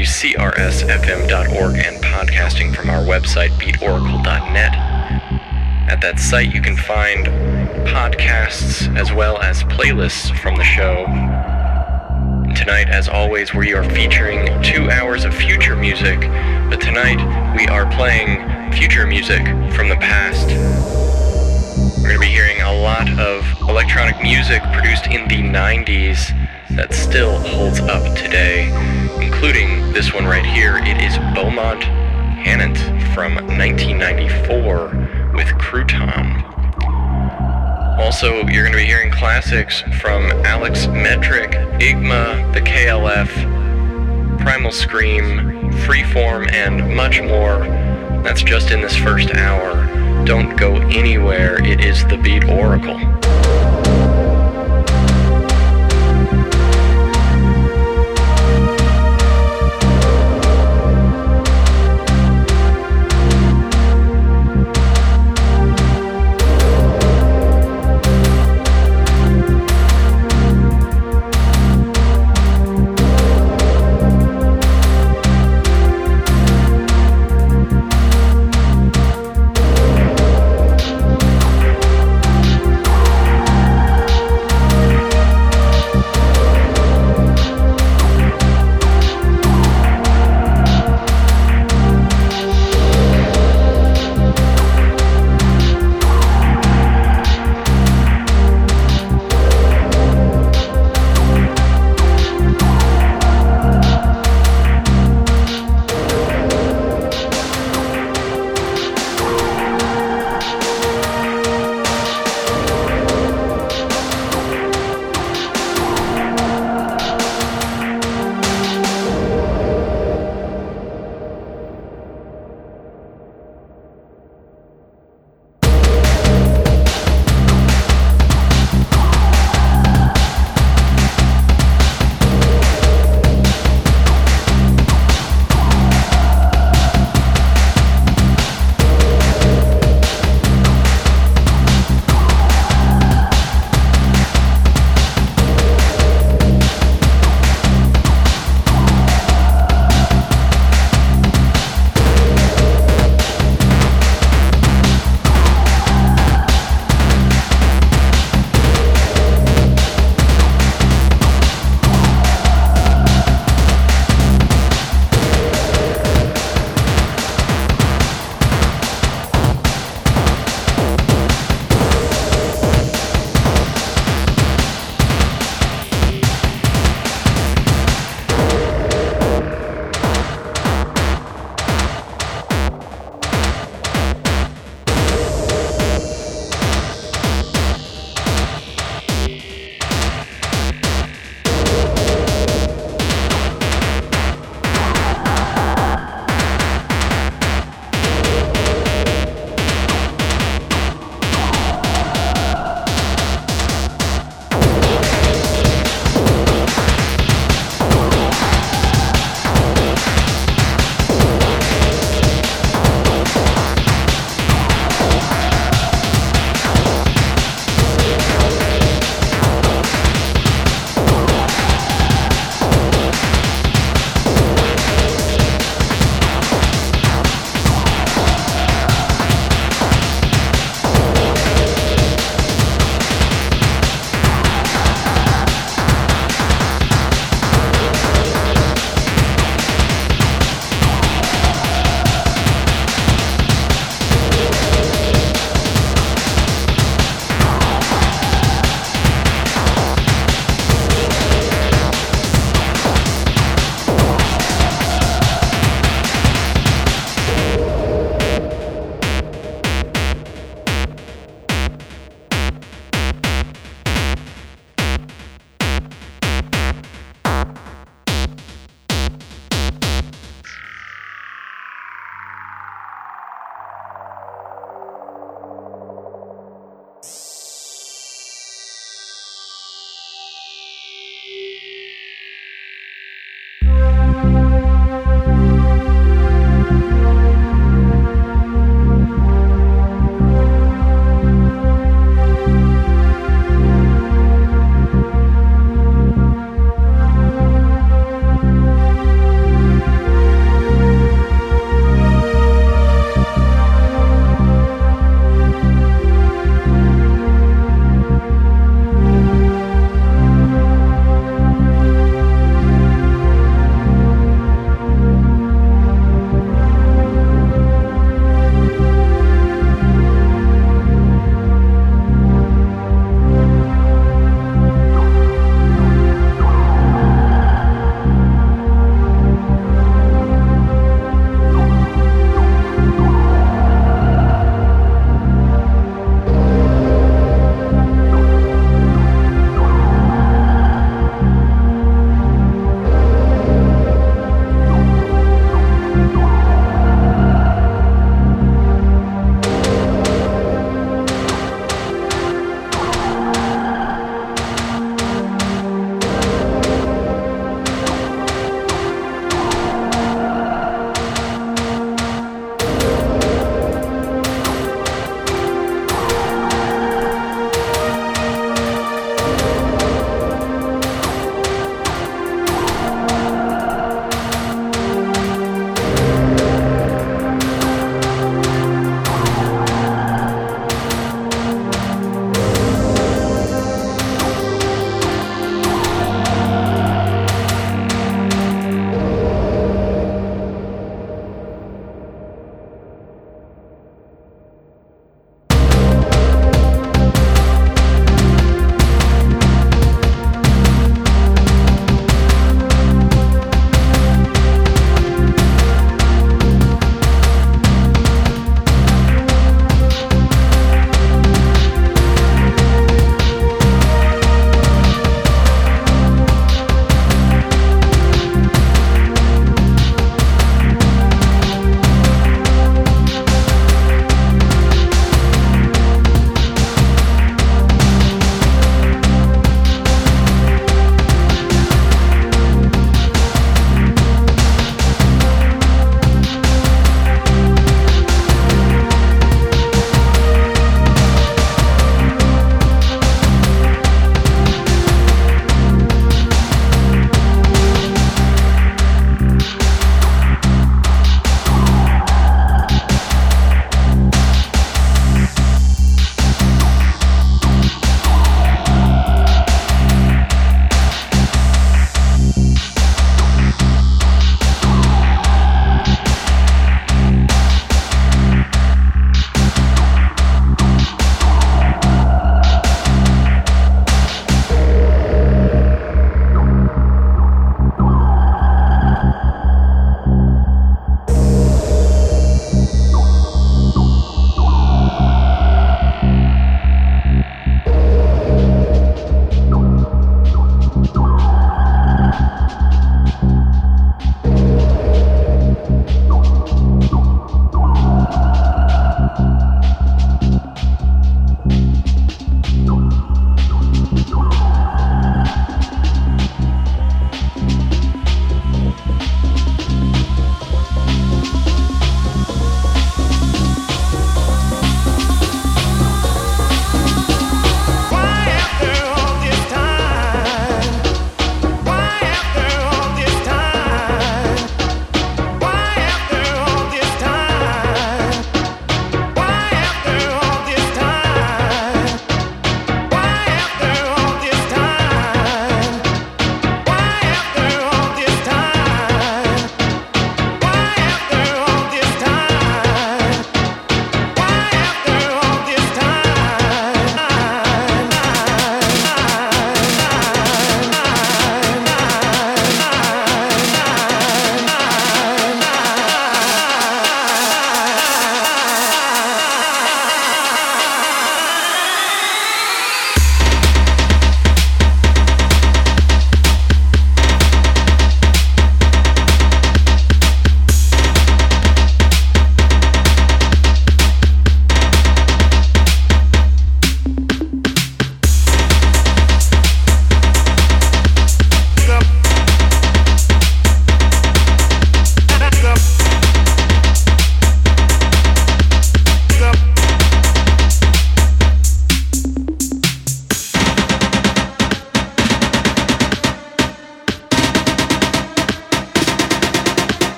WCRSFM.org and podcasting from our website, beatoracle.net. At that site, you can find podcasts as well as playlists from the show Tonight, as always, we are featuring two hours of future music, but tonight we are playing future music from the past. We're going to be hearing a lot of electronic music produced in the 90s that still holds up today, including this one right here. It is Beaumont Hannant from 1994 with Crouton. Also, you're going to be hearing classics from Alex Metric, Igma, the KLF, Primal Scream, Freeform, and much more. That's just in this first hour. Don't go anywhere, it is the Beat Oracle.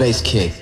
Bass kick.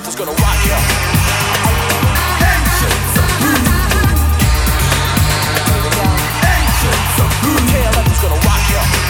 left is gonna rock you. Ancients Tail is gonna rock you.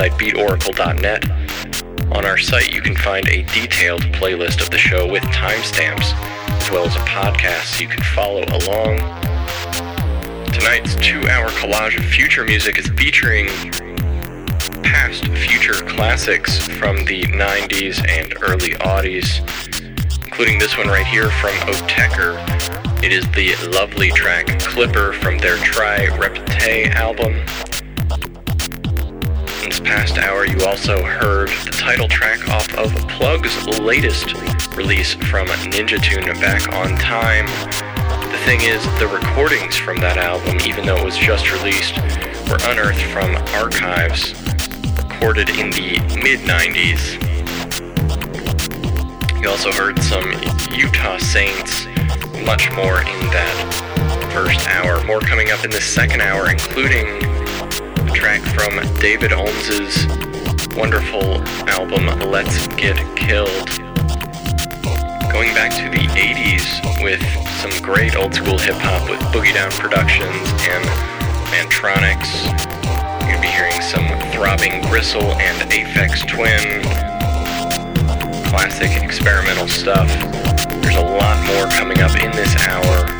Website, beatoracle.net. On our site, you can find a detailed playlist of the show with timestamps, as well as a podcast so you can follow along. Tonight's two hour collage of future music is featuring past future classics from the 90s and early aughties, including this one right here from Autechre. It is the lovely track Clipper from their Tri Repetae album. Past hour, you also heard the title track off of Plug's latest release from Ninja Tune Back on Time The thing is, the recordings from that album, even though it was just released, were unearthed from archives recorded in the mid 90s. You also heard some Utah Saints, much more in that first hour. More coming up in the second hour, including track from David Holmes's wonderful album Let's Get Killed. Going back to the 80s with some great old school hip hop with Boogie Down Productions and Mantronix. You're gonna be hearing some throbbing Gristle and Aphex Twin. Classic experimental stuff. There's a lot more coming up in this hour.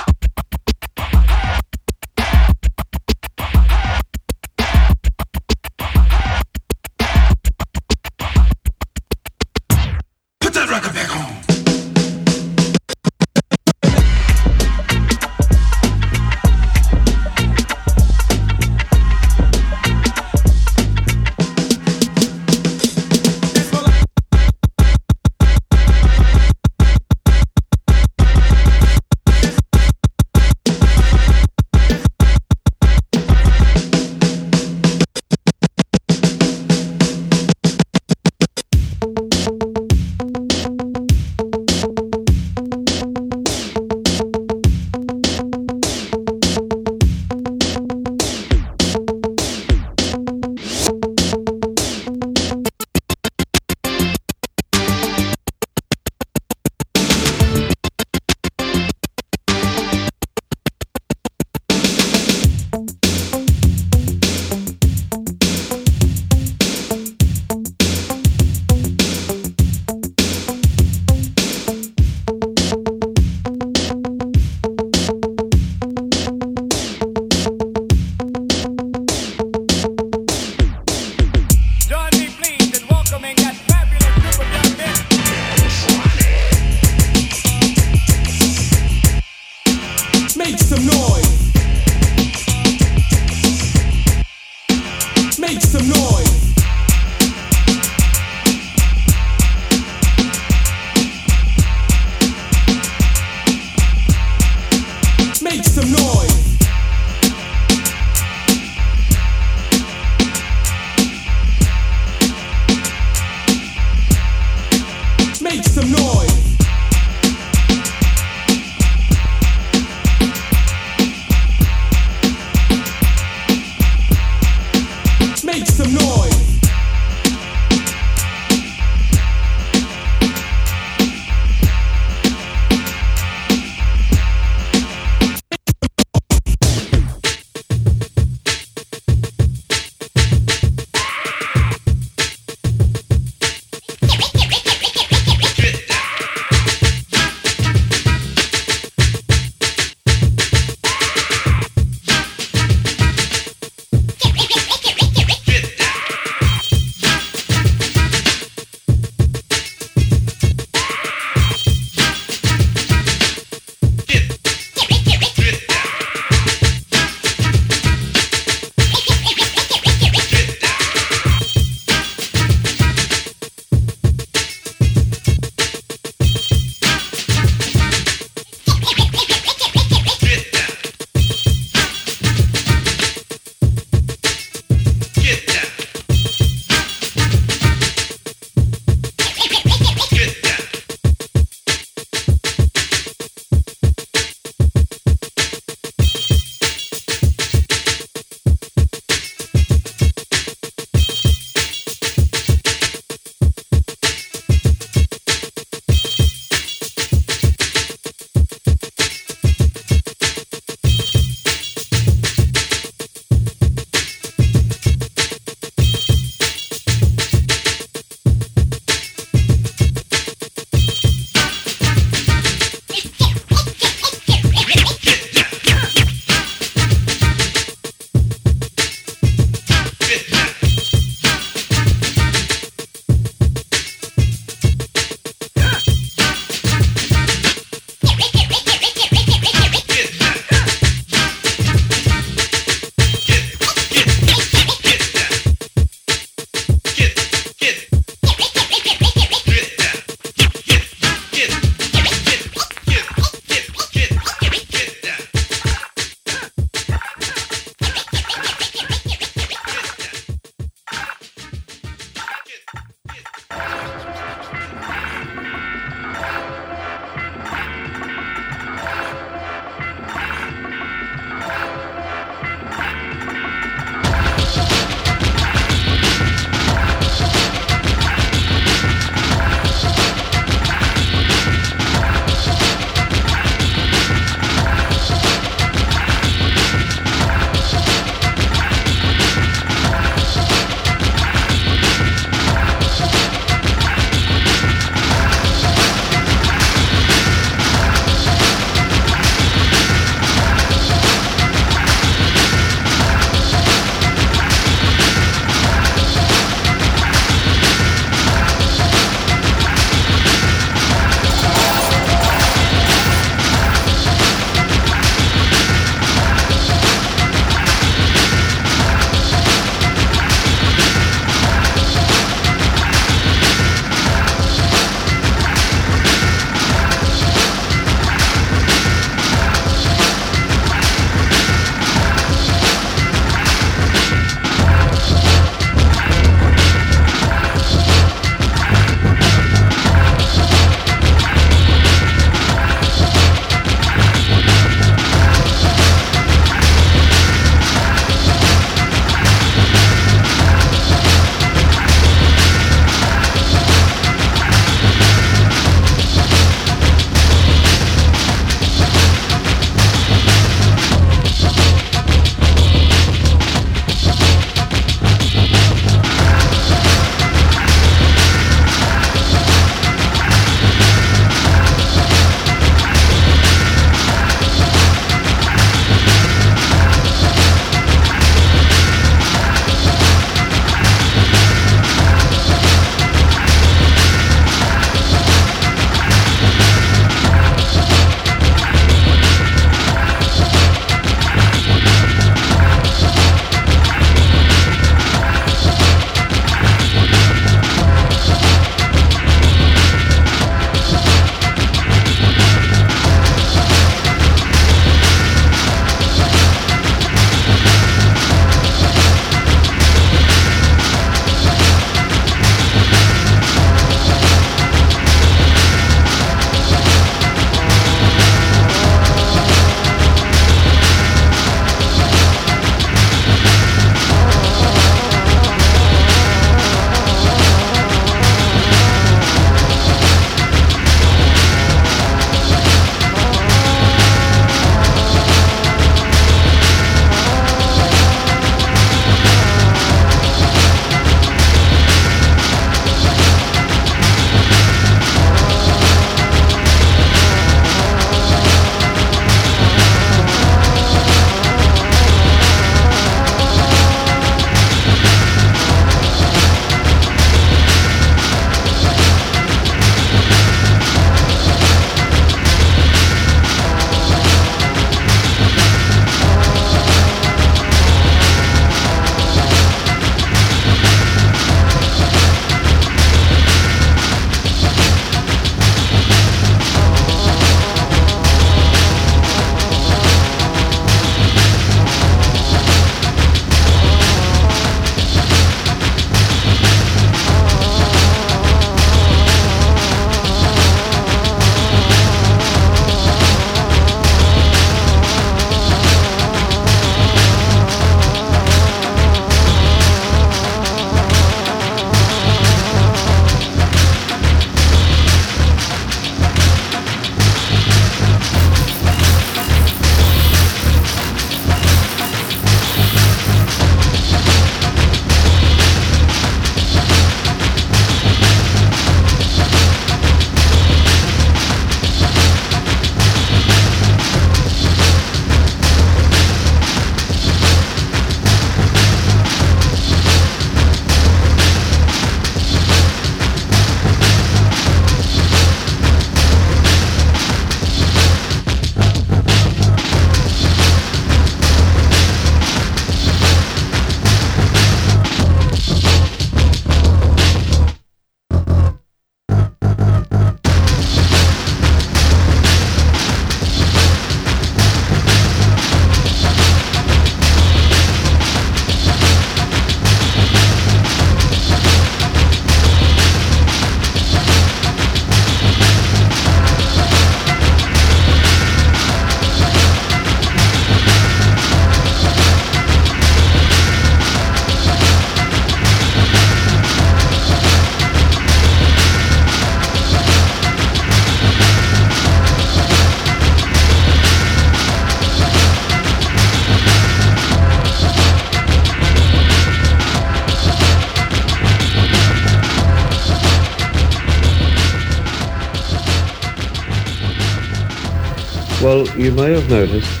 You may have noticed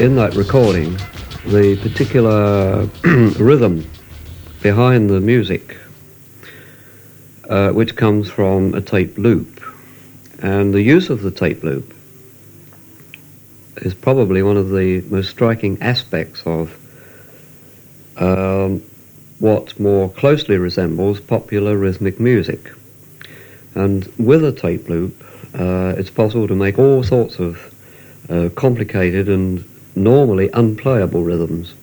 in that recording the particular rhythm behind the music, uh, which comes from a tape loop. And the use of the tape loop is probably one of the most striking aspects of um, what more closely resembles popular rhythmic music. And with a tape loop, uh, it's possible to make all sorts of Uh, complicated and normally unplayable rhythms.